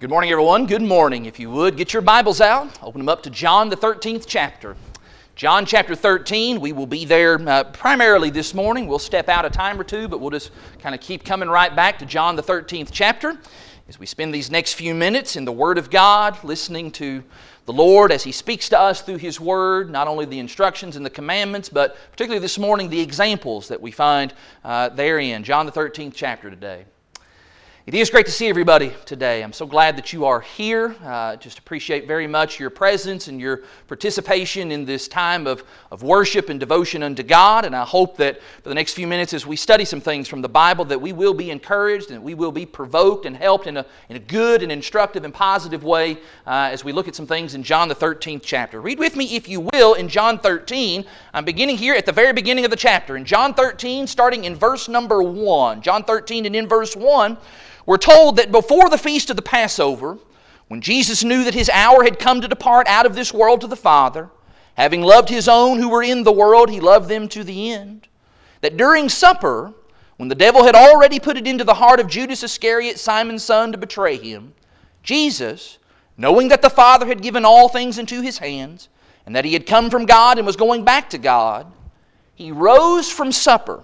Good morning, everyone. Good morning. If you would, get your Bibles out, open them up to John, the 13th chapter. John chapter 13, we will be there uh, primarily this morning. We'll step out a time or two, but we'll just kind of keep coming right back to John, the 13th chapter as we spend these next few minutes in the Word of God, listening to the Lord as He speaks to us through His Word, not only the instructions and the commandments, but particularly this morning, the examples that we find uh, therein. John, the 13th chapter today. It is great to see everybody today. I'm so glad that you are here. Uh, just appreciate very much your presence and your participation in this time of, of worship and devotion unto God. And I hope that for the next few minutes, as we study some things from the Bible, that we will be encouraged and we will be provoked and helped in a, in a good and instructive and positive way uh, as we look at some things in John the 13th chapter. Read with me, if you will, in John 13. I'm beginning here at the very beginning of the chapter. In John 13, starting in verse number 1. John 13 and in verse 1. We're told that before the feast of the Passover, when Jesus knew that his hour had come to depart out of this world to the Father, having loved his own who were in the world, he loved them to the end. That during supper, when the devil had already put it into the heart of Judas Iscariot, Simon's son, to betray him, Jesus, knowing that the Father had given all things into his hands, and that he had come from God and was going back to God, he rose from supper,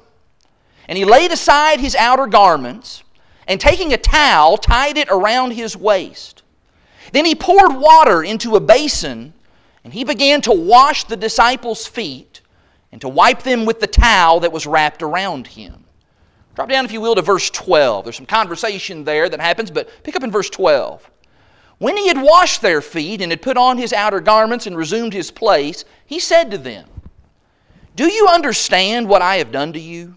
and he laid aside his outer garments and taking a towel, tied it around his waist. Then he poured water into a basin, and he began to wash the disciples' feet and to wipe them with the towel that was wrapped around him. Drop down, if you will, to verse 12. There's some conversation there that happens, but pick up in verse 12. When he had washed their feet and had put on his outer garments and resumed his place, he said to them, Do you understand what I have done to you?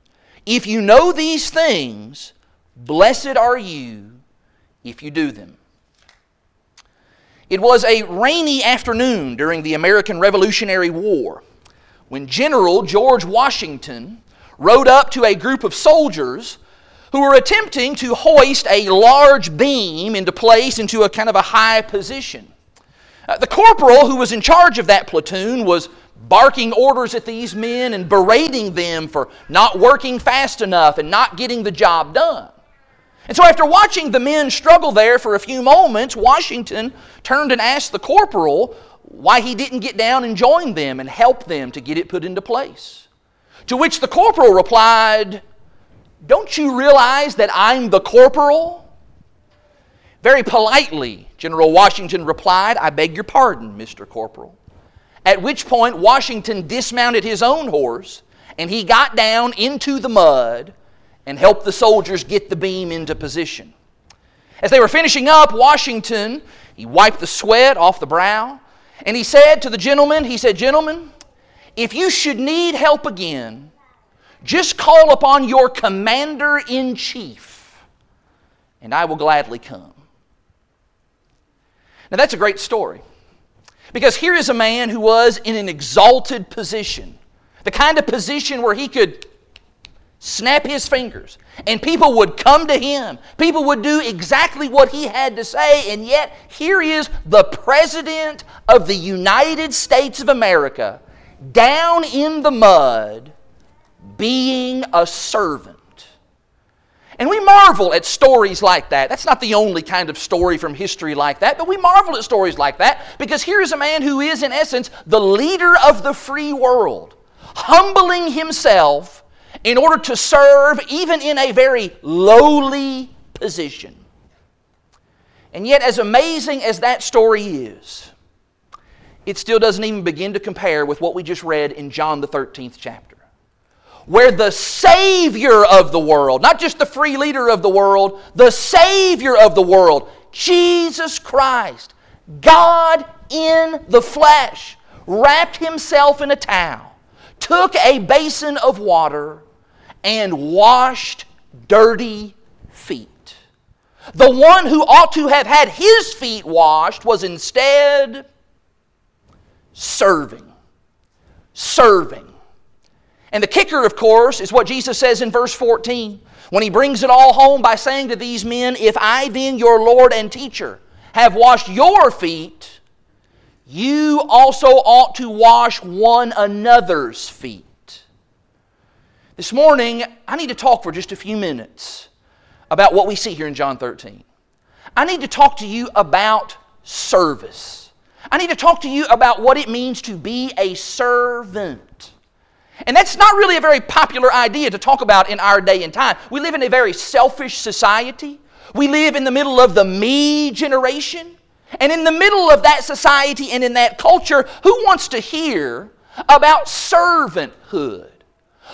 If you know these things, blessed are you if you do them. It was a rainy afternoon during the American Revolutionary War when General George Washington rode up to a group of soldiers who were attempting to hoist a large beam into place into a kind of a high position. Uh, the corporal who was in charge of that platoon was barking orders at these men and berating them for not working fast enough and not getting the job done. And so, after watching the men struggle there for a few moments, Washington turned and asked the corporal why he didn't get down and join them and help them to get it put into place. To which the corporal replied, Don't you realize that I'm the corporal? Very politely, General Washington replied, I beg your pardon, Mr. Corporal. At which point, Washington dismounted his own horse and he got down into the mud and helped the soldiers get the beam into position. As they were finishing up, Washington, he wiped the sweat off the brow and he said to the gentlemen, he said, Gentlemen, if you should need help again, just call upon your commander in chief, and I will gladly come. Now, that's a great story. Because here is a man who was in an exalted position, the kind of position where he could snap his fingers and people would come to him. People would do exactly what he had to say, and yet here is the President of the United States of America down in the mud being a servant. And we marvel at stories like that. That's not the only kind of story from history like that, but we marvel at stories like that because here is a man who is, in essence, the leader of the free world, humbling himself in order to serve even in a very lowly position. And yet, as amazing as that story is, it still doesn't even begin to compare with what we just read in John the 13th chapter where the Savior of the world, not just the free leader of the world, the Savior of the world, Jesus Christ, God in the flesh, wrapped himself in a towel, took a basin of water, and washed dirty feet. The one who ought to have had his feet washed was instead serving. Serving. And the kicker, of course, is what Jesus says in verse 14 when he brings it all home by saying to these men, If I then, your Lord and teacher, have washed your feet, you also ought to wash one another's feet. This morning, I need to talk for just a few minutes about what we see here in John 13. I need to talk to you about service. I need to talk to you about what it means to be a servant. And that's not really a very popular idea to talk about in our day and time. We live in a very selfish society. We live in the middle of the me generation. And in the middle of that society and in that culture, who wants to hear about servanthood?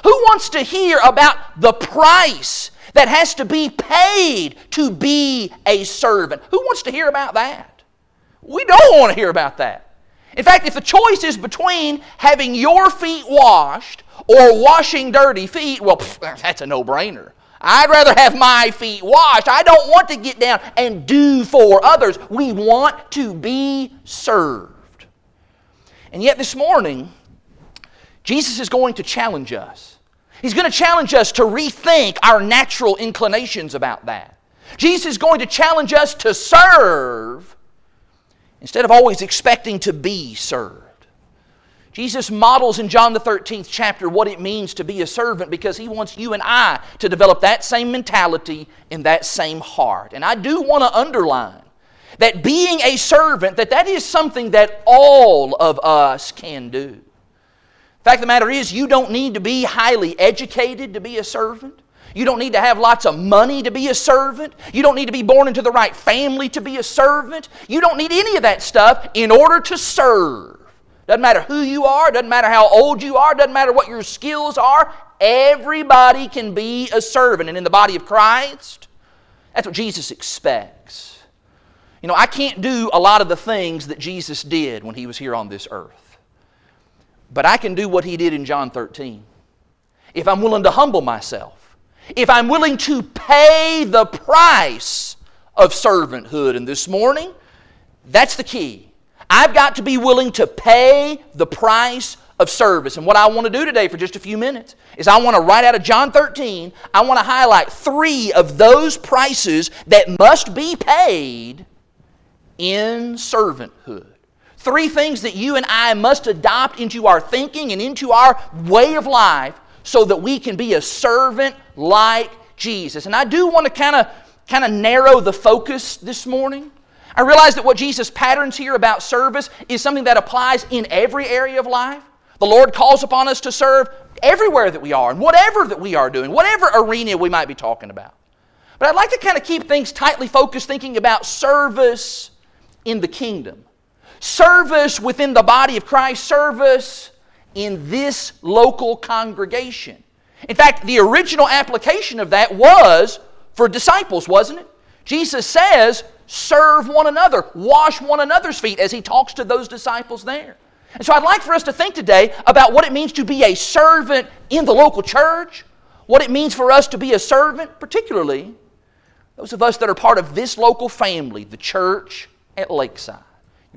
Who wants to hear about the price that has to be paid to be a servant? Who wants to hear about that? We don't want to hear about that. In fact, if the choice is between having your feet washed or washing dirty feet, well, pff, that's a no brainer. I'd rather have my feet washed. I don't want to get down and do for others. We want to be served. And yet, this morning, Jesus is going to challenge us. He's going to challenge us to rethink our natural inclinations about that. Jesus is going to challenge us to serve instead of always expecting to be served. Jesus models in John the 13th chapter what it means to be a servant because he wants you and I to develop that same mentality in that same heart. And I do want to underline that being a servant that that is something that all of us can do. The fact of the matter is you don't need to be highly educated to be a servant. You don't need to have lots of money to be a servant. You don't need to be born into the right family to be a servant. You don't need any of that stuff in order to serve. Doesn't matter who you are, doesn't matter how old you are, doesn't matter what your skills are. Everybody can be a servant. And in the body of Christ, that's what Jesus expects. You know, I can't do a lot of the things that Jesus did when he was here on this earth. But I can do what he did in John 13. If I'm willing to humble myself, if I'm willing to pay the price of servanthood. And this morning, that's the key. I've got to be willing to pay the price of service. And what I want to do today for just a few minutes is I want to right out of John 13, I want to highlight three of those prices that must be paid in servanthood. Three things that you and I must adopt into our thinking and into our way of life so that we can be a servant like Jesus. And I do want to kind of kind of narrow the focus this morning. I realize that what Jesus patterns here about service is something that applies in every area of life. The Lord calls upon us to serve everywhere that we are and whatever that we are doing, whatever arena we might be talking about. But I'd like to kind of keep things tightly focused thinking about service in the kingdom. Service within the body of Christ, service in this local congregation. In fact, the original application of that was for disciples, wasn't it? Jesus says, serve one another, wash one another's feet as he talks to those disciples there. And so I'd like for us to think today about what it means to be a servant in the local church, what it means for us to be a servant, particularly those of us that are part of this local family, the church at Lakeside.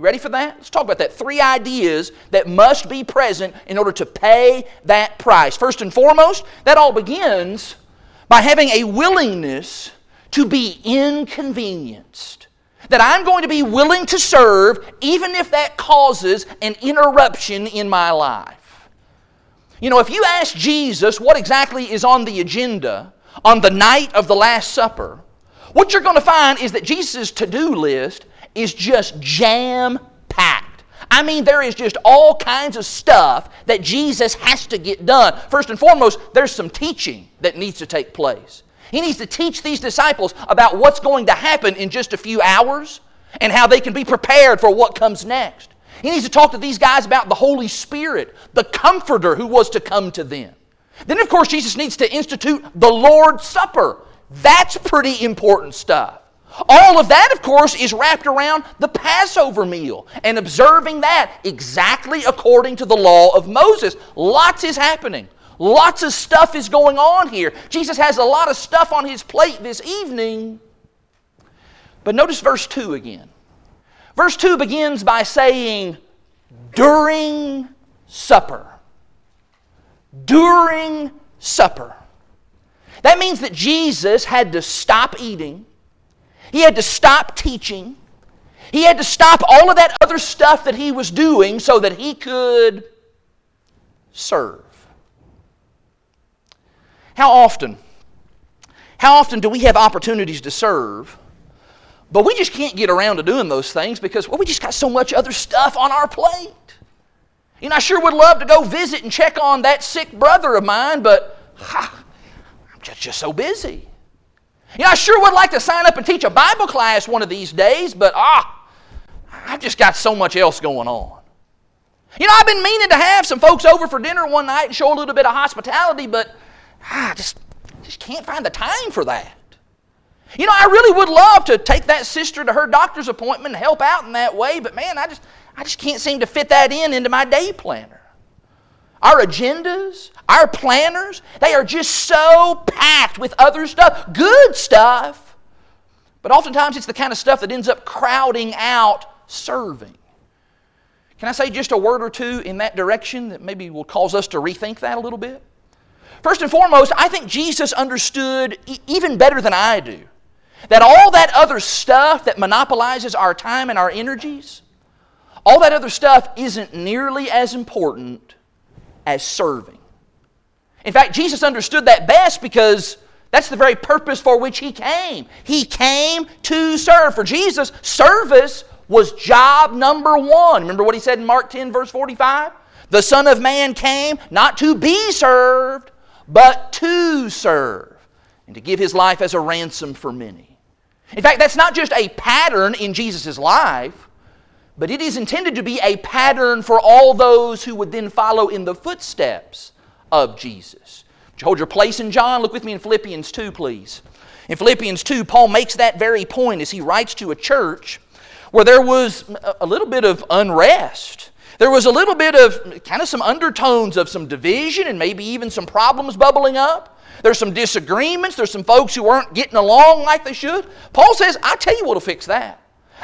You ready for that? Let's talk about that. Three ideas that must be present in order to pay that price. First and foremost, that all begins by having a willingness to be inconvenienced. That I'm going to be willing to serve even if that causes an interruption in my life. You know, if you ask Jesus what exactly is on the agenda on the night of the Last Supper, what you're going to find is that Jesus' to do list is just jam packed. I mean, there is just all kinds of stuff that Jesus has to get done. First and foremost, there's some teaching that needs to take place. He needs to teach these disciples about what's going to happen in just a few hours and how they can be prepared for what comes next. He needs to talk to these guys about the Holy Spirit, the Comforter who was to come to them. Then, of course, Jesus needs to institute the Lord's Supper. That's pretty important stuff. All of that, of course, is wrapped around the Passover meal and observing that exactly according to the law of Moses. Lots is happening. Lots of stuff is going on here. Jesus has a lot of stuff on his plate this evening. But notice verse 2 again. Verse 2 begins by saying, during supper. During supper. That means that Jesus had to stop eating, he had to stop teaching, he had to stop all of that other stuff that he was doing so that he could serve. How often? How often do we have opportunities to serve, but we just can't get around to doing those things because well, we just got so much other stuff on our plate? You know, I sure would love to go visit and check on that sick brother of mine, but ha, I'm just, just so busy. You know, I sure would like to sign up and teach a Bible class one of these days, but ah, I've just got so much else going on. You know, I've been meaning to have some folks over for dinner one night and show a little bit of hospitality, but ah, I just, just can't find the time for that. You know, I really would love to take that sister to her doctor's appointment and help out in that way, but man, I just, I just can't seem to fit that in into my day planner. Our agendas, our planners, they are just so packed with other stuff, good stuff, but oftentimes it's the kind of stuff that ends up crowding out serving. Can I say just a word or two in that direction that maybe will cause us to rethink that a little bit? First and foremost, I think Jesus understood e- even better than I do that all that other stuff that monopolizes our time and our energies, all that other stuff isn't nearly as important as serving. In fact, Jesus understood that best because that's the very purpose for which He came. He came to serve. For Jesus, service was job number one. Remember what He said in Mark 10, verse 45? The Son of Man came not to be served, but to serve, and to give His life as a ransom for many. In fact, that's not just a pattern in Jesus' life but it is intended to be a pattern for all those who would then follow in the footsteps of Jesus. Would you hold your place in John? Look with me in Philippians 2, please. In Philippians 2, Paul makes that very point as he writes to a church where there was a little bit of unrest. There was a little bit of kind of some undertones of some division and maybe even some problems bubbling up. There's some disagreements. There's some folks who aren't getting along like they should. Paul says, I'll tell you what'll fix that.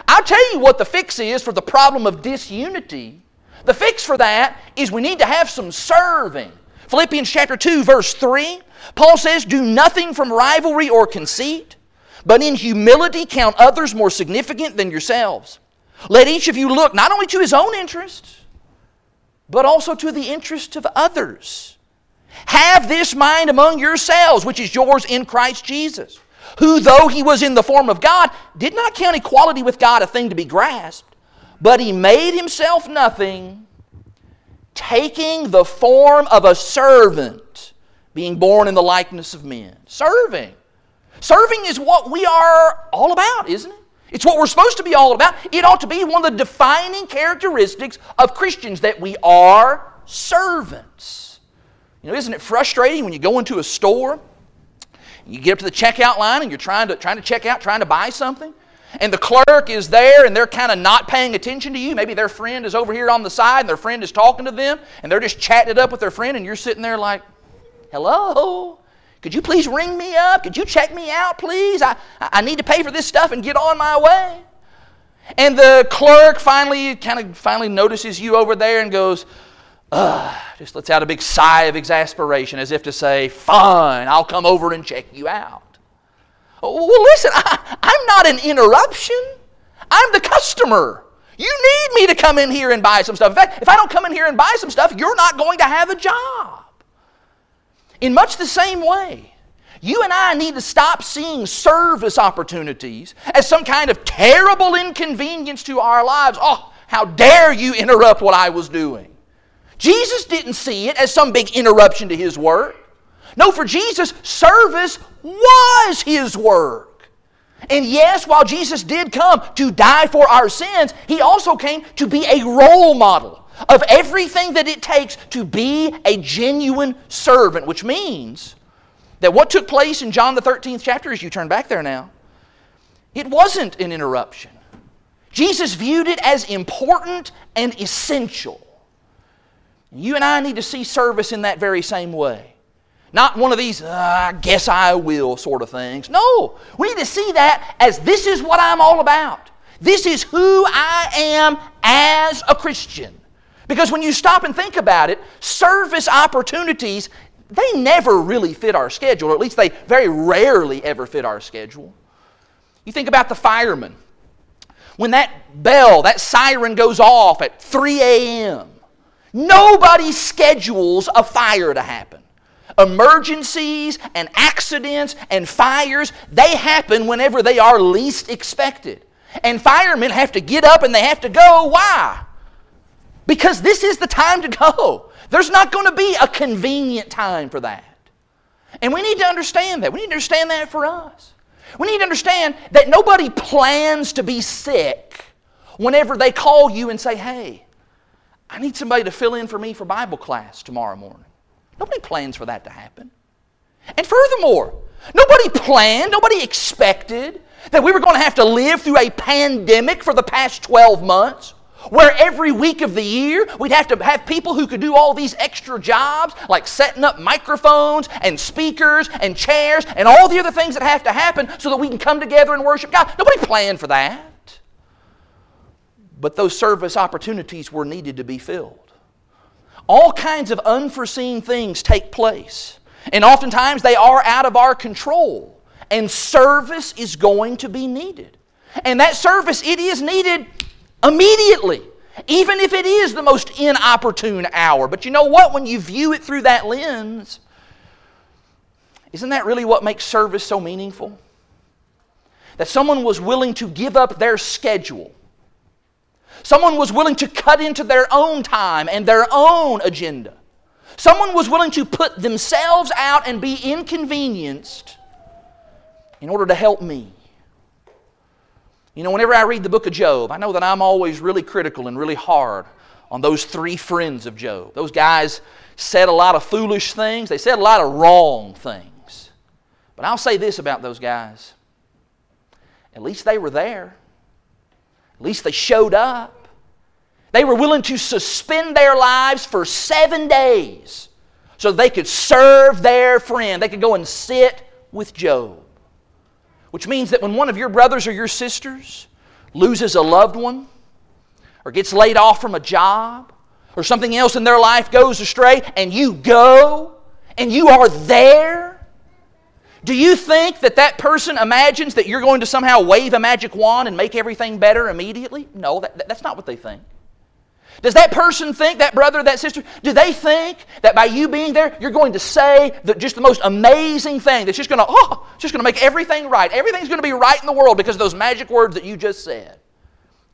I'll tell you what the fix is for the problem of disunity. The fix for that is we need to have some serving. Philippians chapter 2, verse 3, Paul says, Do nothing from rivalry or conceit, but in humility count others more significant than yourselves. Let each of you look not only to his own interests, but also to the interests of others. Have this mind among yourselves, which is yours in Christ Jesus who, though he was in the form of God, did not count equality with God a thing to be grasped, but he made himself nothing, taking the form of a servant, being born in the likeness of men. Serving. Serving is what we are all about, isn't it? It's what we're supposed to be all about. It ought to be one of the defining characteristics of Christians that we are servants. You know, isn't it frustrating when you go into a store you get up to the checkout line and you're trying to, trying to check out, trying to buy something, and the clerk is there and they're kind of not paying attention to you. Maybe their friend is over here on the side and their friend is talking to them and they're just chatting it up with their friend and you're sitting there like, hello? Could you please ring me up? Could you check me out, please? I, I need to pay for this stuff and get on my way. And the clerk finally kind of finally notices you over there and goes, Ugh, just lets out a big sigh of exasperation as if to say, Fine, I'll come over and check you out. Oh, well, listen, I, I'm not an interruption. I'm the customer. You need me to come in here and buy some stuff. In fact, if I don't come in here and buy some stuff, you're not going to have a job. In much the same way, you and I need to stop seeing service opportunities as some kind of terrible inconvenience to our lives. Oh, how dare you interrupt what I was doing? Jesus didn't see it as some big interruption to his work. No, for Jesus, service was his work. And yes, while Jesus did come to die for our sins, he also came to be a role model of everything that it takes to be a genuine servant, which means that what took place in John the 13th chapter, as you turn back there now, it wasn't an interruption. Jesus viewed it as important and essential. You and I need to see service in that very same way. Not one of these, uh, I guess I will sort of things. No, we need to see that as this is what I'm all about. This is who I am as a Christian. Because when you stop and think about it, service opportunities, they never really fit our schedule, or at least they very rarely ever fit our schedule. You think about the firemen. When that bell, that siren goes off at 3 a.m., nobody schedules a fire to happen. Emergencies and accidents and fires, they happen whenever they are least expected. And firemen have to get up and they have to go. Why? Because this is the time to go. There's not going to be a convenient time for that. And we need to understand that. We need to understand that for us. We need to understand that nobody plans to be sick whenever they call you and say, hey, I need somebody to fill in for me for Bible class tomorrow morning. Nobody plans for that to happen. And furthermore, nobody planned, nobody expected that we were going to have to live through a pandemic for the past 12 months where every week of the year we'd have to have people who could do all these extra jobs, like setting up microphones and speakers and chairs and all the other things that have to happen so that we can come together and worship God. Nobody planned for that. But those service opportunities were needed to be filled. All kinds of unforeseen things take place, and oftentimes they are out of our control, and service is going to be needed. And that service, it is needed immediately, even if it is the most inopportune hour. But you know what? When you view it through that lens, isn't that really what makes service so meaningful? That someone was willing to give up their schedule. Someone was willing to cut into their own time and their own agenda. Someone was willing to put themselves out and be inconvenienced in order to help me. You know, whenever I read the book of Job, I know that I'm always really critical and really hard on those three friends of Job. Those guys said a lot of foolish things, they said a lot of wrong things. But I'll say this about those guys at least they were there, at least they showed up. They were willing to suspend their lives for seven days so they could serve their friend. They could go and sit with Job. Which means that when one of your brothers or your sisters loses a loved one, or gets laid off from a job, or something else in their life goes astray, and you go and you are there, do you think that that person imagines that you're going to somehow wave a magic wand and make everything better immediately? No, that, that's not what they think. Does that person think, that brother, that sister, do they think that by you being there, you're going to say the, just the most amazing thing that's just going to, oh, just going to make everything right? Everything's going to be right in the world because of those magic words that you just said.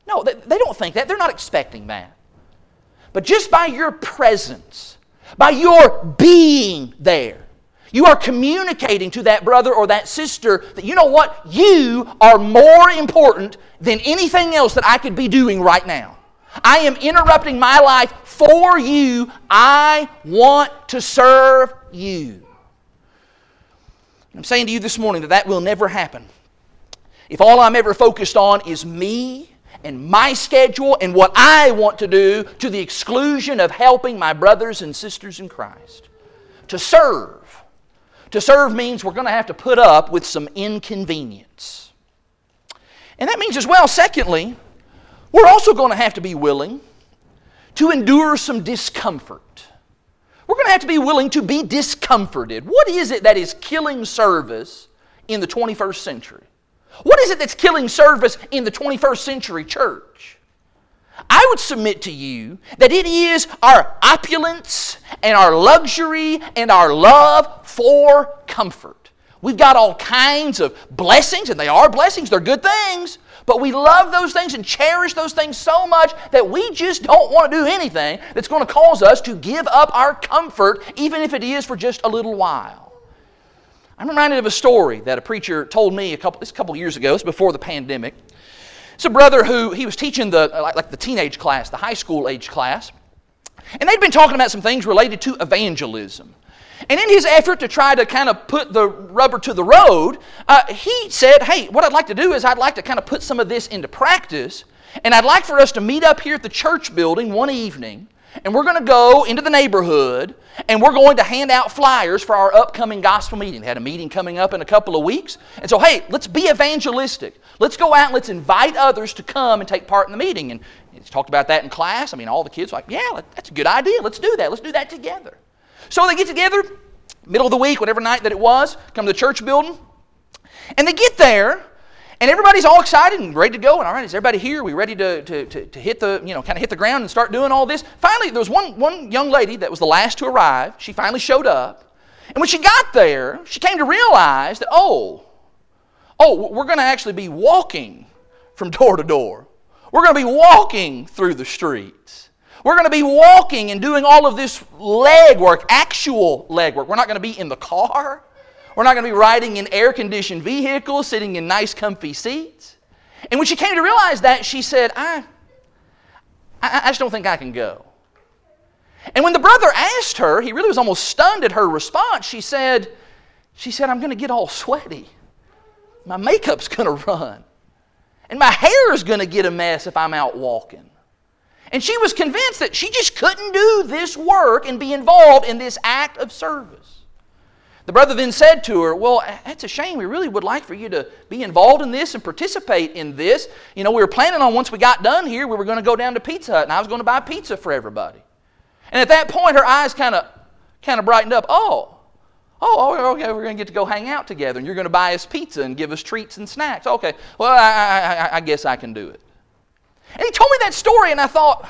No, they, they don't think that. They're not expecting that. But just by your presence, by your being there, you are communicating to that brother or that sister that you know what? You are more important than anything else that I could be doing right now. I am interrupting my life for you. I want to serve you. I'm saying to you this morning that that will never happen. If all I'm ever focused on is me and my schedule and what I want to do to the exclusion of helping my brothers and sisters in Christ. To serve. To serve means we're going to have to put up with some inconvenience. And that means as well, secondly, we're also going to have to be willing to endure some discomfort. We're going to have to be willing to be discomforted. What is it that is killing service in the 21st century? What is it that's killing service in the 21st century church? I would submit to you that it is our opulence and our luxury and our love for comfort. We've got all kinds of blessings, and they are blessings, they're good things. But we love those things and cherish those things so much that we just don't want to do anything that's going to cause us to give up our comfort, even if it is for just a little while. I'm reminded of a story that a preacher told me a couple, a couple years ago. It's before the pandemic. It's a brother who he was teaching the like, like the teenage class, the high school age class, and they'd been talking about some things related to evangelism. And in his effort to try to kind of put the rubber to the road, uh, he said, Hey, what I'd like to do is I'd like to kind of put some of this into practice. And I'd like for us to meet up here at the church building one evening. And we're going to go into the neighborhood and we're going to hand out flyers for our upcoming gospel meeting. They had a meeting coming up in a couple of weeks. And so, hey, let's be evangelistic. Let's go out and let's invite others to come and take part in the meeting. And he's talked about that in class. I mean, all the kids like, yeah, that's a good idea. Let's do that. Let's do that together. So they get together, middle of the week, whatever night that it was, come to the church building. And they get there, and everybody's all excited and ready to go. And all right, is everybody here? We ready to, to, to, to hit the, you know, kind of hit the ground and start doing all this? Finally, there was one, one young lady that was the last to arrive. She finally showed up. And when she got there, she came to realize that, oh, oh, we're going to actually be walking from door to door. We're going to be walking through the streets. We're going to be walking and doing all of this leg work, actual leg work. We're not going to be in the car. We're not going to be riding in air conditioned vehicles, sitting in nice, comfy seats. And when she came to realize that, she said, I, I, I just don't think I can go. And when the brother asked her, he really was almost stunned at her response. She said, she said, I'm going to get all sweaty. My makeup's going to run. And my hair is going to get a mess if I'm out walking. And she was convinced that she just couldn't do this work and be involved in this act of service. The brother then said to her, Well, that's a shame. We really would like for you to be involved in this and participate in this. You know, we were planning on once we got done here, we were going to go down to Pizza Hut and I was going to buy pizza for everybody. And at that point, her eyes kind of kind of brightened up. Oh, oh, oh okay, we're going to get to go hang out together and you're going to buy us pizza and give us treats and snacks. Okay, well, I, I, I guess I can do it. And he told me that story, and I thought,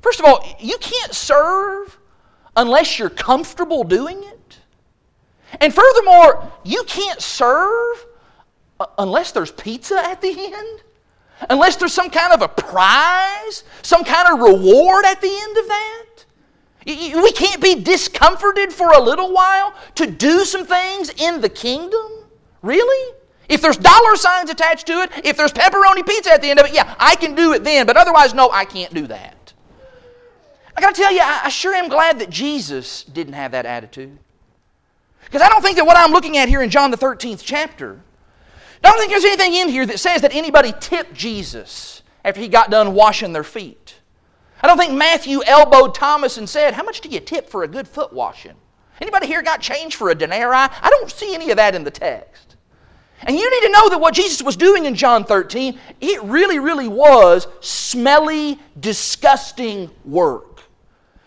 first of all, you can't serve unless you're comfortable doing it. And furthermore, you can't serve uh, unless there's pizza at the end, unless there's some kind of a prize, some kind of reward at the end of that. We can't be discomforted for a little while to do some things in the kingdom. Really? If there's dollar signs attached to it, if there's pepperoni pizza at the end of it, yeah, I can do it then, but otherwise, no, I can't do that. I gotta tell you, I sure am glad that Jesus didn't have that attitude. Because I don't think that what I'm looking at here in John the 13th chapter, I don't think there's anything in here that says that anybody tipped Jesus after he got done washing their feet. I don't think Matthew elbowed Thomas and said, How much do you tip for a good foot washing? Anybody here got change for a denarii? I don't see any of that in the text. And you need to know that what Jesus was doing in John 13, it really, really was smelly, disgusting work.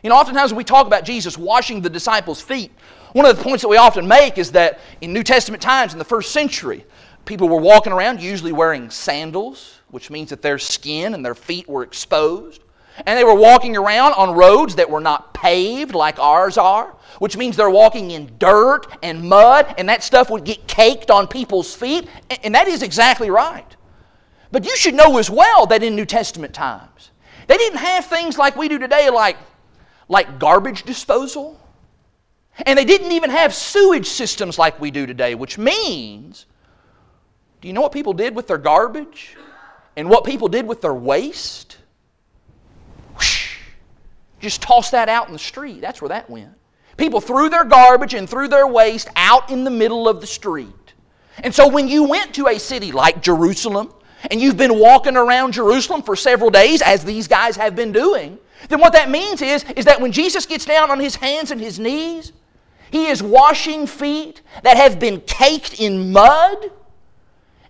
You know, oftentimes when we talk about Jesus washing the disciples' feet, one of the points that we often make is that in New Testament times, in the first century, people were walking around usually wearing sandals, which means that their skin and their feet were exposed. And they were walking around on roads that were not paved like ours are, which means they're walking in dirt and mud, and that stuff would get caked on people's feet. And that is exactly right. But you should know as well that in New Testament times, they didn't have things like we do today, like, like garbage disposal and they didn't even have sewage systems like we do today, which means do you know what people did with their garbage? And what people did with their waste? Whoosh, just toss that out in the street. That's where that went. People threw their garbage and threw their waste out in the middle of the street. And so when you went to a city like Jerusalem, and you've been walking around Jerusalem for several days, as these guys have been doing, then what that means is, is that when Jesus gets down on his hands and his knees, he is washing feet that have been caked in mud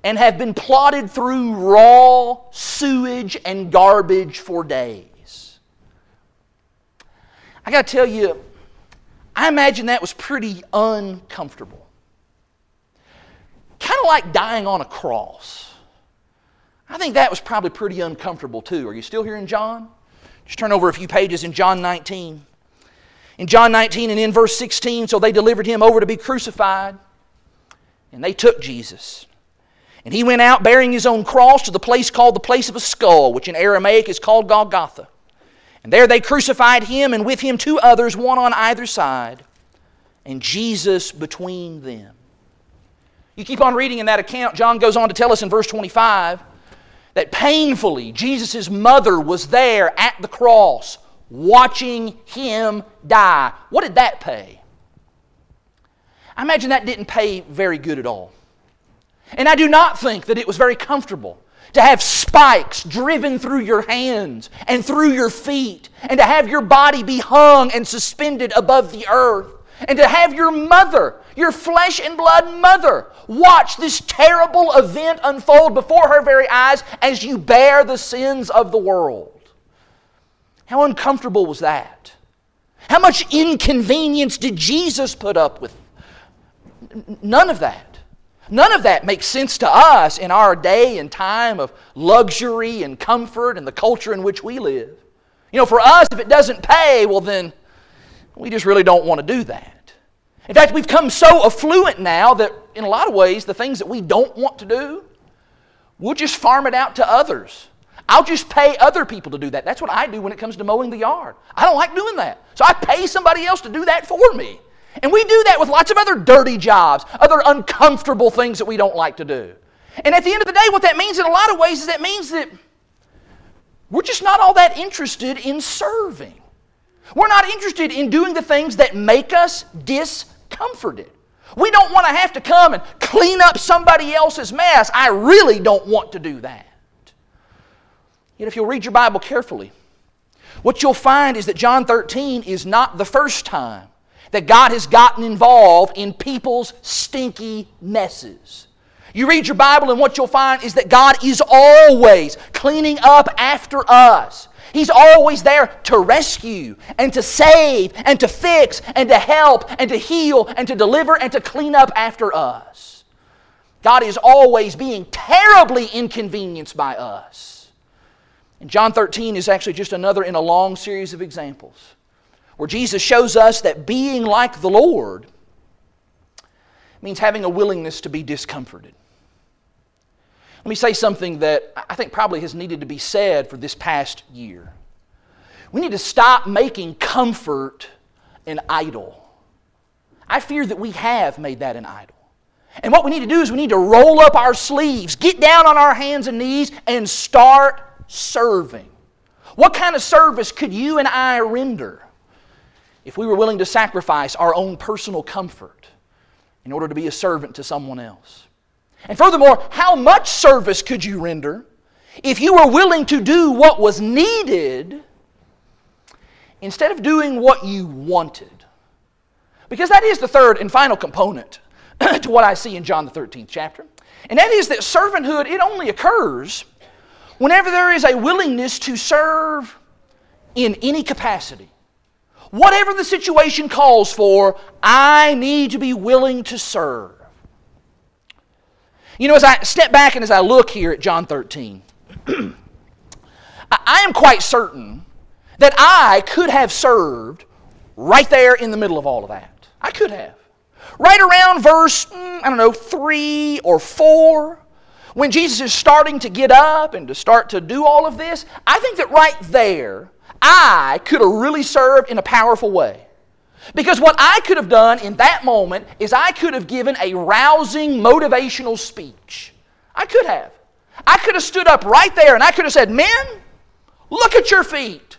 and have been plodded through raw sewage and garbage for days. I got to tell you, I imagine that was pretty uncomfortable. Kind of like dying on a cross. I think that was probably pretty uncomfortable too. Are you still here in John? Just turn over a few pages in John 19. In John 19 and in verse 16, so they delivered him over to be crucified, and they took Jesus. And he went out bearing his own cross to the place called the place of a skull, which in Aramaic is called Golgotha. And there they crucified him, and with him two others, one on either side, and Jesus between them. You keep on reading in that account, John goes on to tell us in verse 25 that painfully Jesus' mother was there at the cross watching him die. What did that pay? I imagine that didn't pay very good at all. And I do not think that it was very comfortable to have spikes driven through your hands and through your feet, and to have your body be hung and suspended above the earth, and to have your mother, your flesh and blood mother, watch this terrible event unfold before her very eyes as you bear the sins of the world. How uncomfortable was that? How much inconvenience did Jesus put up with? None of that. None of that makes sense to us in our day and time of luxury and comfort and the culture in which we live. You know, for us, if it doesn't pay, well, then we just really don't want to do that. In fact, we've come so affluent now that in a lot of ways, the things that we don't want to do, we'll just farm it out to others. I'll just pay other people to do that. That's what I do when it comes to mowing the yard. I don't like doing that. So I pay somebody else to do that for me. And we do that with lots of other dirty jobs, other uncomfortable things that we don't like to do. And at the end of the day, what that means in a lot of ways is that means that we're just not all that interested in serving. We're not interested in doing the things that make us discomforted. We don't want to have to come and clean up somebody else's mess. I really don't want to do that. Yet, if you'll read your Bible carefully, what you'll find is that John 13 is not the first time that God has gotten involved in people's stinky messes. You read your Bible, and what you'll find is that God is always cleaning up after us. He's always there to rescue and to save and to fix and to help and to heal and to deliver and to clean up after us. God is always being terribly inconvenienced by us. And John 13 is actually just another in a long series of examples where Jesus shows us that being like the Lord means having a willingness to be discomforted. Let me say something that I think probably has needed to be said for this past year. We need to stop making comfort an idol. I fear that we have made that an idol. And what we need to do is we need to roll up our sleeves, get down on our hands and knees, and start serving. What kind of service could you and I render? if we were willing to sacrifice our own personal comfort in order to be a servant to someone else. And furthermore, how much service could you render if you were willing to do what was needed instead of doing what you wanted? Because that is the third and final component to what I see in John the 13th chapter. And that is that servanthood, it only occurs whenever there is a willingness to serve in any capacity. Whatever the situation calls for, I need to be willing to serve. You know, as I step back and as I look here at John 13, I am quite certain that I could have served right there in the middle of all of that. I could have. Right around verse, mm, I don't know, 3 or 4, when Jesus is starting to get up and to start to do all of this, I think that right there, I could have really served in a powerful way. Because what I could have done in that moment is I could have given a rousing, motivational speech. I could have. I could have stood up right there and I could have said, Men, look at your feet.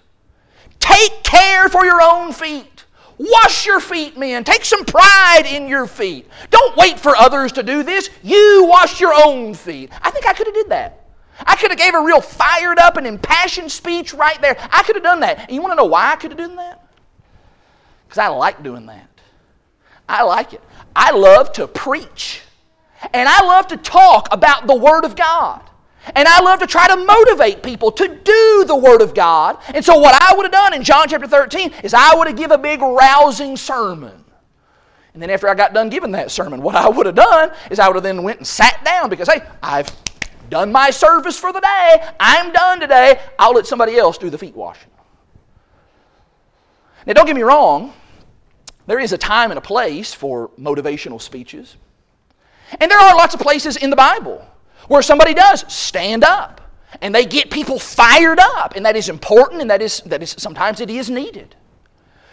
Take care for your own feet. Wash your feet, men. Take some pride in your feet. Don't wait for others to do this. You wash your own feet. I think I could have did that. I could have gave a real fired up and impassioned speech right there. I could have done that. And you want to know why I could have done that? Because I like doing that. I like it. I love to preach. And I love to talk about the Word of God. And I love to try to motivate people to do the Word of God. And so, what I would have done in John chapter 13 is I would have given a big rousing sermon. And then, after I got done giving that sermon, what I would have done is I would have then went and sat down because, hey, I've done my service for the day. I'm done today. I'll let somebody else do the feet washing. Now, don't get me wrong, there is a time and a place for motivational speeches. And there are lots of places in the Bible where somebody does stand up and they get people fired up, and that is important and that is, that is sometimes it is needed.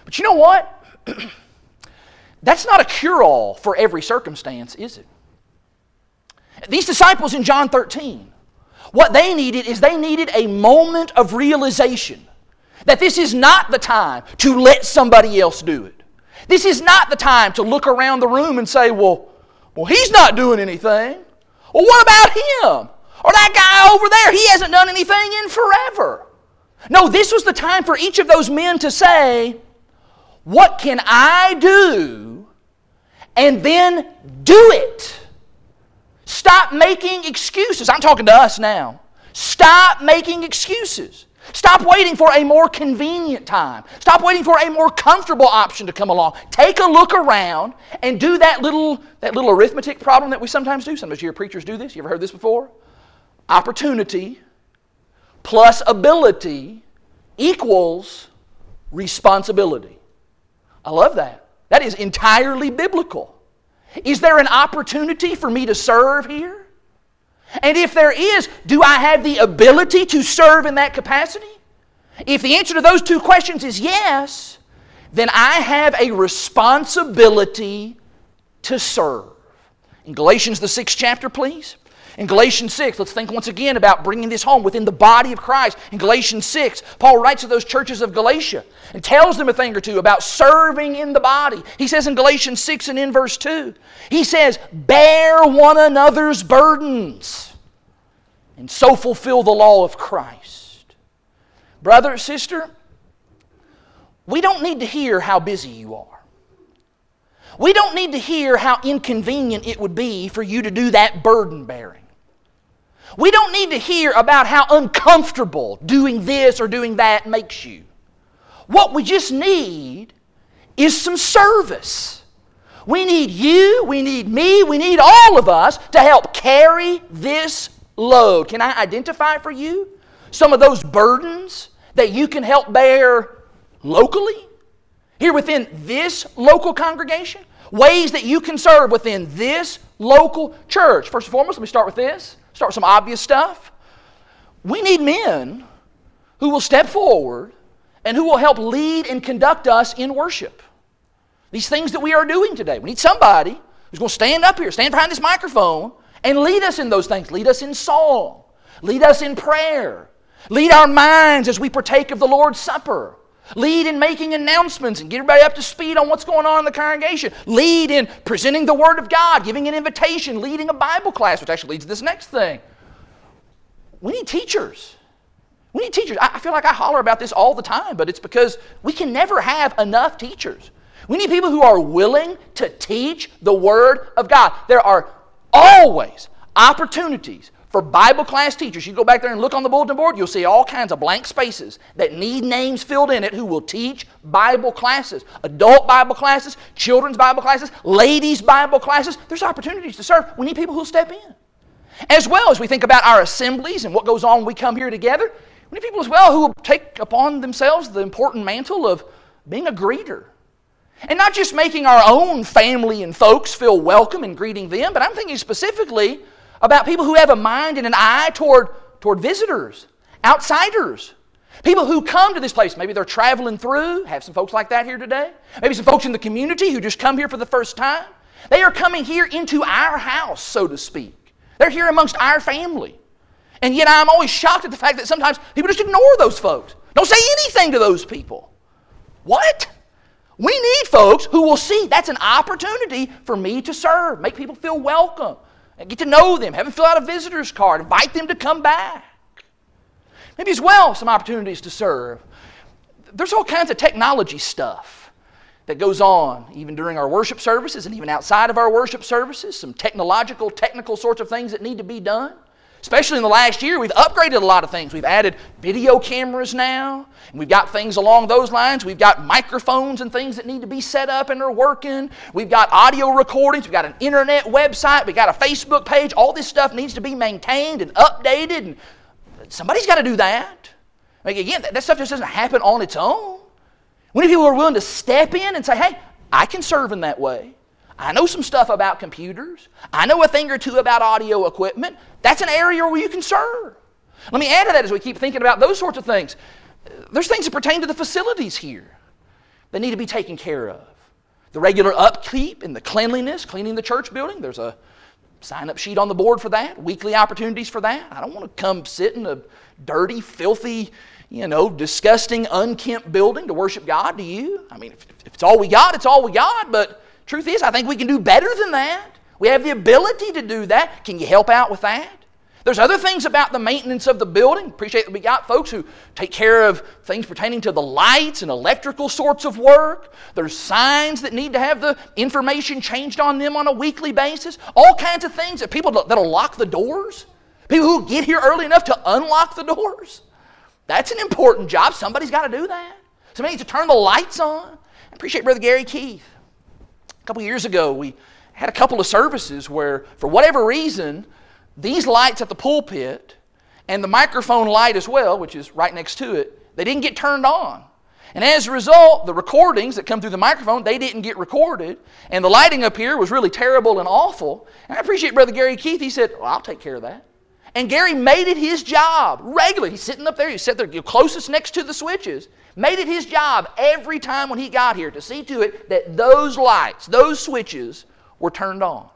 But you know what? That's not a cure all for every circumstance, is it? These disciples in John 13, what they needed is they needed a moment of realization that this is not the time to let somebody else do it. This is not the time to look around the room and say, well, well, he's not doing anything. Well, what about him? Or that guy over there, he hasn't done anything in forever. No, this was the time for each of those men to say, What can I do? And then do it. Stop making excuses. I'm talking to us now. Stop making excuses. Stop waiting for a more convenient time. Stop waiting for a more comfortable option to come along. Take a look around and do that little, that little arithmetic problem that we sometimes do. Sometimes you hear preachers do this. You ever heard this before? Opportunity plus ability equals responsibility. I love that. That is entirely biblical. Is there an opportunity for me to serve here? And if there is, do I have the ability to serve in that capacity? If the answer to those two questions is yes, then I have a responsibility to serve. In Galatians, the sixth chapter, please. In Galatians 6, let's think once again about bringing this home within the body of Christ. In Galatians 6, Paul writes to those churches of Galatia and tells them a thing or two about serving in the body. He says in Galatians 6 and in verse 2, he says, Bear one another's burdens and so fulfill the law of Christ. Brother, sister, we don't need to hear how busy you are. We don't need to hear how inconvenient it would be for you to do that burden bearing. We don't need to hear about how uncomfortable doing this or doing that makes you. What we just need is some service. We need you, we need me, we need all of us to help carry this load. Can I identify for you some of those burdens that you can help bear locally? Here within this local congregation? Ways that you can serve within this local church. First and foremost, let me start with this. Start some obvious stuff. We need men who will step forward and who will help lead and conduct us in worship. These things that we are doing today. We need somebody who's going to stand up here, stand behind this microphone, and lead us in those things. Lead us in song, lead us in prayer, lead our minds as we partake of the Lord's Supper. Lead in making announcements and get everybody up to speed on what's going on in the congregation. Lead in presenting the Word of God, giving an invitation, leading a Bible class, which actually leads to this next thing. We need teachers. We need teachers. I feel like I holler about this all the time, but it's because we can never have enough teachers. We need people who are willing to teach the Word of God. There are always opportunities for Bible class teachers, you go back there and look on the bulletin board, you'll see all kinds of blank spaces that need names filled in it who will teach Bible classes adult Bible classes, children's Bible classes, ladies' Bible classes. There's opportunities to serve. We need people who'll step in. As well as we think about our assemblies and what goes on when we come here together, we need people as well who will take upon themselves the important mantle of being a greeter. And not just making our own family and folks feel welcome and greeting them, but I'm thinking specifically about people who have a mind and an eye toward, toward visitors, outsiders, people who come to this place. Maybe they're traveling through, have some folks like that here today. Maybe some folks in the community who just come here for the first time. They are coming here into our house, so to speak. They're here amongst our family. And yet I'm always shocked at the fact that sometimes people just ignore those folks. Don't say anything to those people. What? We need folks who will see that's an opportunity for me to serve, make people feel welcome, and get to know them, have them fill out a visitor's card, invite them to come back. Maybe as well some opportunities to serve. There's all kinds of technology stuff that goes on even during our worship services and even outside of our worship services, some technological, technical sorts of things that need to be done. Especially in the last year, we've upgraded a lot of things. We've added video cameras now, and we've got things along those lines. We've got microphones and things that need to be set up and are working. We've got audio recordings. We've got an internet website. We've got a Facebook page. All this stuff needs to be maintained and updated, and somebody's got to do that. Like again, that, that stuff just doesn't happen on its own. Need people are willing to step in and say, hey, I can serve in that way. I know some stuff about computers. I know a thing or two about audio equipment. That's an area where you can serve. Let me add to that as we keep thinking about those sorts of things. There's things that pertain to the facilities here that need to be taken care of. The regular upkeep and the cleanliness, cleaning the church building. There's a sign up sheet on the board for that, weekly opportunities for that. I don't want to come sit in a dirty, filthy, you know, disgusting, unkempt building to worship God, do you? I mean, if, if it's all we got, it's all we got, but Truth is, I think we can do better than that. We have the ability to do that. Can you help out with that? There's other things about the maintenance of the building. Appreciate that we got folks who take care of things pertaining to the lights and electrical sorts of work. There's signs that need to have the information changed on them on a weekly basis. All kinds of things that people that'll lock the doors. People who get here early enough to unlock the doors. That's an important job. Somebody's got to do that. Somebody needs to turn the lights on. I appreciate Brother Gary Keith. A couple years ago, we had a couple of services where, for whatever reason, these lights at the pulpit and the microphone light as well, which is right next to it, they didn't get turned on. And as a result, the recordings that come through the microphone, they didn't get recorded. And the lighting up here was really terrible and awful. And I appreciate Brother Gary Keith. He said, well, I'll take care of that. And Gary made it his job regularly. He's sitting up there, he's sitting there closest next to the switches. Made it his job every time when he got here to see to it that those lights, those switches were turned on.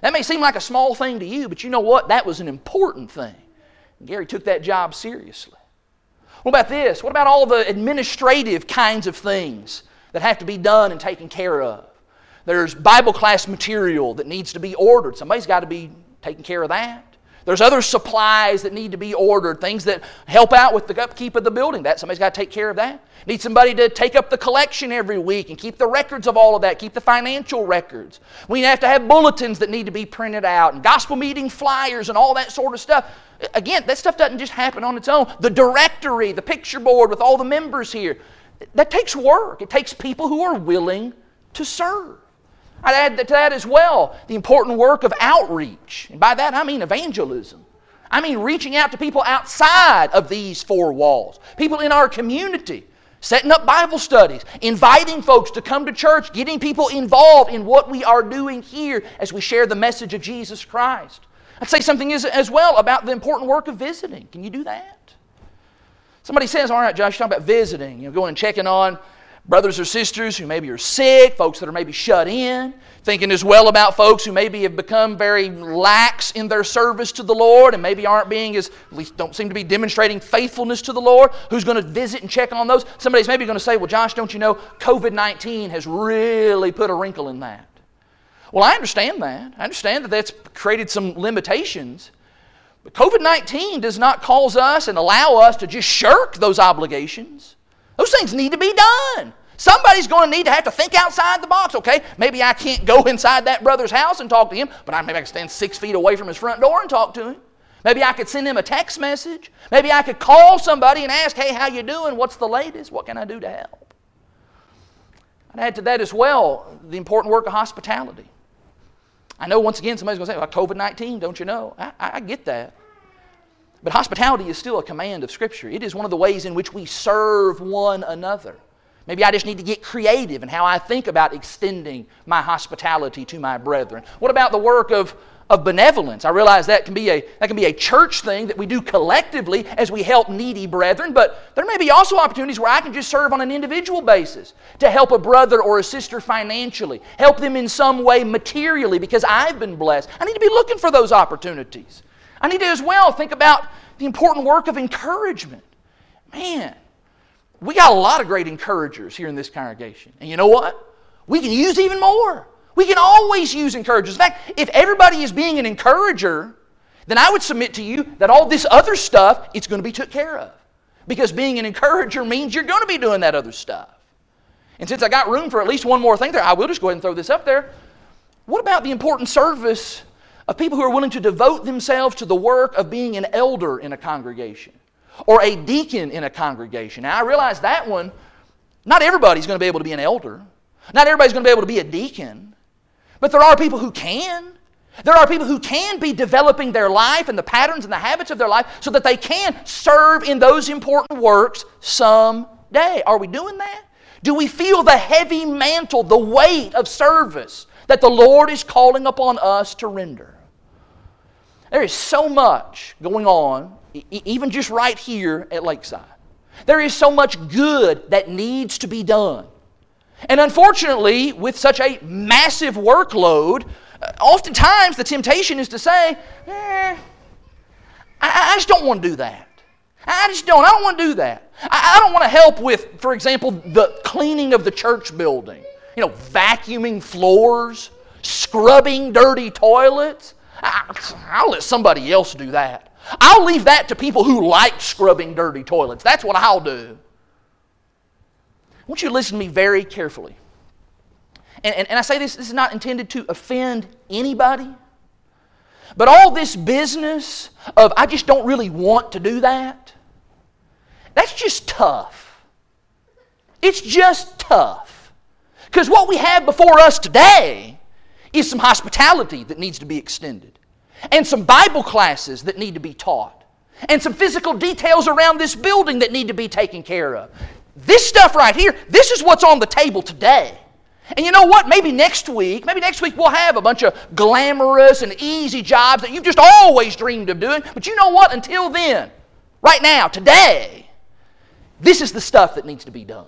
That may seem like a small thing to you, but you know what? That was an important thing. Gary took that job seriously. What about this? What about all the administrative kinds of things that have to be done and taken care of? There's Bible class material that needs to be ordered. Somebody's got to be taking care of that. There's other supplies that need to be ordered, things that help out with the upkeep of the building. That somebody's got to take care of that. Need somebody to take up the collection every week and keep the records of all of that, keep the financial records. We have to have bulletins that need to be printed out and gospel meeting flyers and all that sort of stuff. Again, that stuff doesn't just happen on its own. The directory, the picture board with all the members here, that takes work. It takes people who are willing to serve. I'd add to that as well the important work of outreach. And by that I mean evangelism. I mean reaching out to people outside of these four walls, people in our community, setting up Bible studies, inviting folks to come to church, getting people involved in what we are doing here as we share the message of Jesus Christ. I'd say something as, well about the important work of visiting. Can you do that? Somebody says, All right, Josh, you're talking about visiting, you know, going and checking on brothers or sisters who maybe are sick, folks that are maybe shut in, thinking as well about folks who maybe have become very lax in their service to the Lord and maybe aren't being as, at least don't seem to be demonstrating faithfulness to the Lord. Who's going to visit and check on those? Somebody's maybe going to say, Well, Josh, don't you know COVID 19 has really put a wrinkle in that? Well, I understand that. I understand that that's created some limitations. But COVID 19 does not cause us and allow us to just shirk those obligations. Those things need to be done. Somebody's going to need to have to think outside the box, okay? Maybe I can't go inside that brother's house and talk to him, but I, maybe I can stand six feet away from his front door and talk to him. Maybe I could send him a text message. Maybe I could call somebody and ask, hey, how you doing? What's the latest? What can I do to help? I'd add to that as well the important work of hospitality. I know once again somebody's going to say, well, COVID 19, don't you know? I, I get that. But hospitality is still a command of Scripture. It is one of the ways in which we serve one another. Maybe I just need to get creative in how I think about extending my hospitality to my brethren. What about the work of, of benevolence? I realize that can, be a, that can be a church thing that we do collectively as we help needy brethren, but there may be also opportunities where I can just serve on an individual basis to help a brother or a sister financially, help them in some way materially because I've been blessed. I need to be looking for those opportunities. I need to as well think about the important work of encouragement. Man, we got a lot of great encouragers here in this congregation. And you know what? We can use even more. We can always use encouragers. In fact, if everybody is being an encourager, then I would submit to you that all this other stuff it's going to be took care of. Because being an encourager means you're going to be doing that other stuff. And since I got room for at least one more thing there, I will just go ahead and throw this up there. What about the important service of people who are willing to devote themselves to the work of being an elder in a congregation or a deacon in a congregation. Now, I realize that one, not everybody's going to be able to be an elder, not everybody's going to be able to be a deacon, but there are people who can. There are people who can be developing their life and the patterns and the habits of their life so that they can serve in those important works someday. Are we doing that? Do we feel the heavy mantle, the weight of service that the Lord is calling upon us to render? There is so much going on, even just right here at Lakeside. There is so much good that needs to be done. And unfortunately, with such a massive workload, uh, oftentimes the temptation is to say, eh, I, just don't want to do that. I just don't. I don't want to do that. I, don't want to help with, for example, the cleaning of the church building. You know, vacuuming floors, scrubbing dirty toilets. I'll let somebody else do that. I'll leave that to people who like scrubbing dirty toilets. That's what I'll do. I want you to listen to me very carefully. And, and, and I say this, this is not intended to offend anybody. But all this business of I just don't really want to do that, that's just tough. It's just tough. Because what we have before us today is some hospitality that needs to be extended, and some Bible classes that need to be taught, and some physical details around this building that need to be taken care of. This stuff right here, this is what's on the table today. And you know what? Maybe next week, maybe next week we'll have a bunch of glamorous and easy jobs that you've just always dreamed of doing. But you know what? Until then, right now, today, this is the stuff that needs to be done.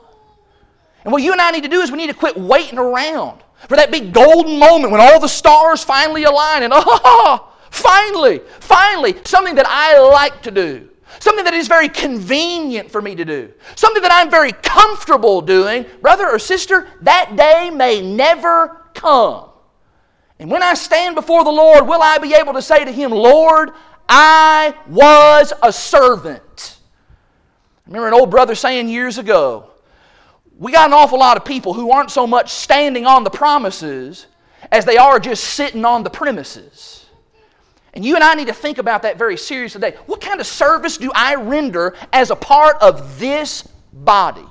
And what you and I need to do is we need to quit waiting around for that big golden moment when all the stars finally align and, oh, finally, finally, something that I like to do. Something that is very convenient for me to do. Something that I'm very comfortable doing. Brother or sister, that day may never come. And when I stand before the Lord, will I be able to say to Him, Lord, I was a servant? I remember an old brother saying years ago, we got an awful lot of people who aren't so much standing on the promises as they are just sitting on the premises. And you and I need to think about that very seriously today. What kind of service do I render as a part of this body?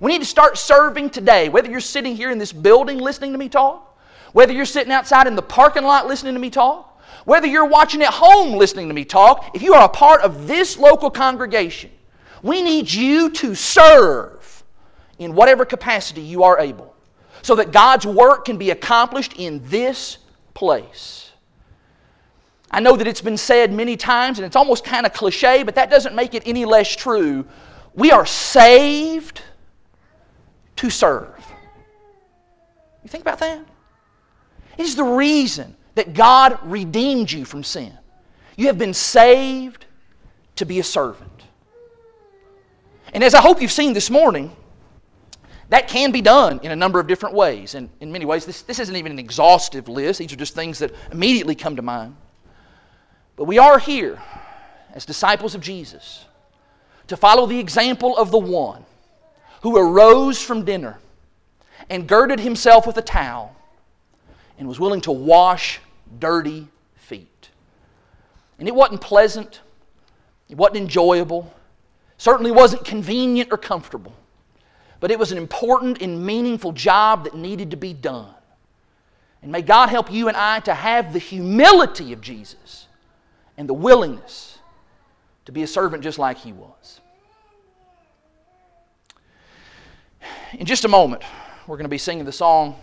We need to start serving today, whether you're sitting here in this building listening to me talk, whether you're sitting outside in the parking lot listening to me talk, whether you're watching at home listening to me talk, if you are a part of this local congregation, we need you to serve in whatever capacity you are able so that God's work can be accomplished in this place. I know that it's been said many times and it's almost kind of cliche, but that doesn't make it any less true. We are saved to serve. You think about that? It is the reason that God redeemed you from sin. You have been saved to be a servant. And as I hope you've seen this morning, that can be done in a number of different ways. And in many ways, this, this isn't even an exhaustive list, these are just things that immediately come to mind. But we are here as disciples of Jesus to follow the example of the one who arose from dinner and girded himself with a towel and was willing to wash dirty feet. And it wasn't pleasant, it wasn't enjoyable, certainly wasn't convenient or comfortable, but it was an important and meaningful job that needed to be done. And may God help you and I to have the humility of Jesus and the willingness to be a servant just like he was. In just a moment, we're going to be singing the song.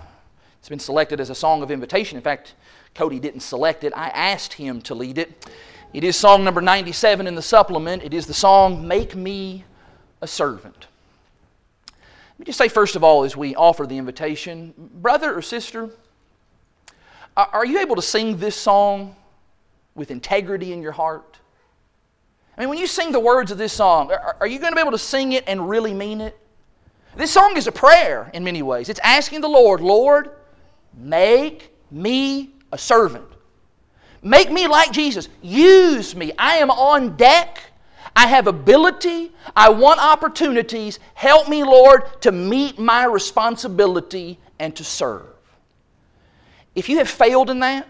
It's been selected as a song of invitation. In fact, Cody didn't select it, I asked him to lead it. It is song number 97 in the supplement. It is the song, Make Me a Servant. Let me just say, first of all, as we offer the invitation, brother or sister, are you able to sing this song with integrity in your heart? I mean, when you sing the words of this song, are, are you going to be able to sing it and really mean it? This song is a prayer in many ways. It's asking the Lord, Lord, make me a servant. Make me like Jesus. Use me. I am on deck. I have ability. I want opportunities. Help me, Lord, to meet my responsibility and to serve. If you have failed in that,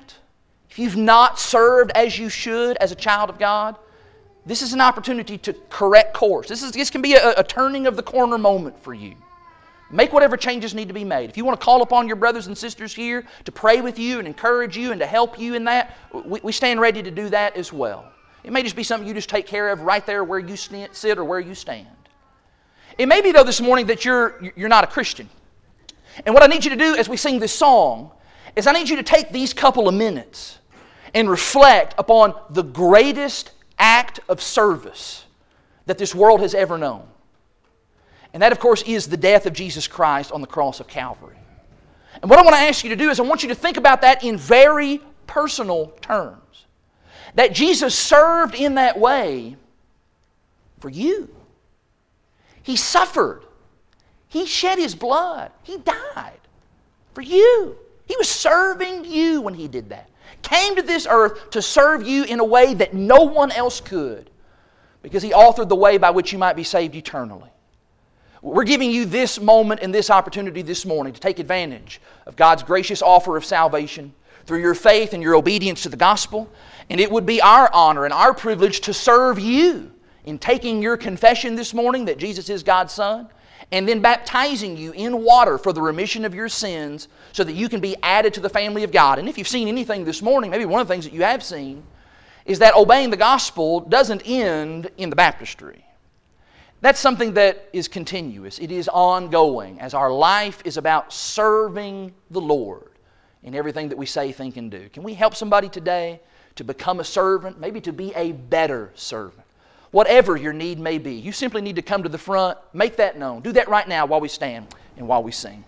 if you've not served as you should as a child of God, this is an opportunity to correct course. This, is, this can be a, a turning of the corner moment for you. Make whatever changes need to be made. If you want to call upon your brothers and sisters here to pray with you and encourage you and to help you in that, we, we stand ready to do that as well. It may just be something you just take care of right there where you sit or where you stand. It may be, though, this morning that you're, you're not a Christian. And what I need you to do as we sing this song is I need you to take these couple of minutes and reflect upon the greatest act of service that this world has ever known. And that, of course, is the death of Jesus Christ on the cross of Calvary. And what I want to ask you to do is I want you to think about that in very personal terms. That Jesus served in that way for you. He suffered. He shed his blood. He died for you. He was serving you when he did that. Came to this earth to serve you in a way that no one else could because he authored the way by which you might be saved eternally. We're giving you this moment and this opportunity this morning to take advantage of God's gracious offer of salvation through your faith and your obedience to the gospel. And it would be our honor and our privilege to serve you in taking your confession this morning that Jesus is God's Son and then baptizing you in water for the remission of your sins so that you can be added to the family of God. And if you've seen anything this morning, maybe one of the things that you have seen is that obeying the gospel doesn't end in the baptistry. That's something that is continuous, it is ongoing as our life is about serving the Lord in everything that we say, think, and do. Can we help somebody today to become a servant, maybe to be a better servant? Whatever your need may be, you simply need to come to the front, make that known. Do that right now while we stand and while we sing.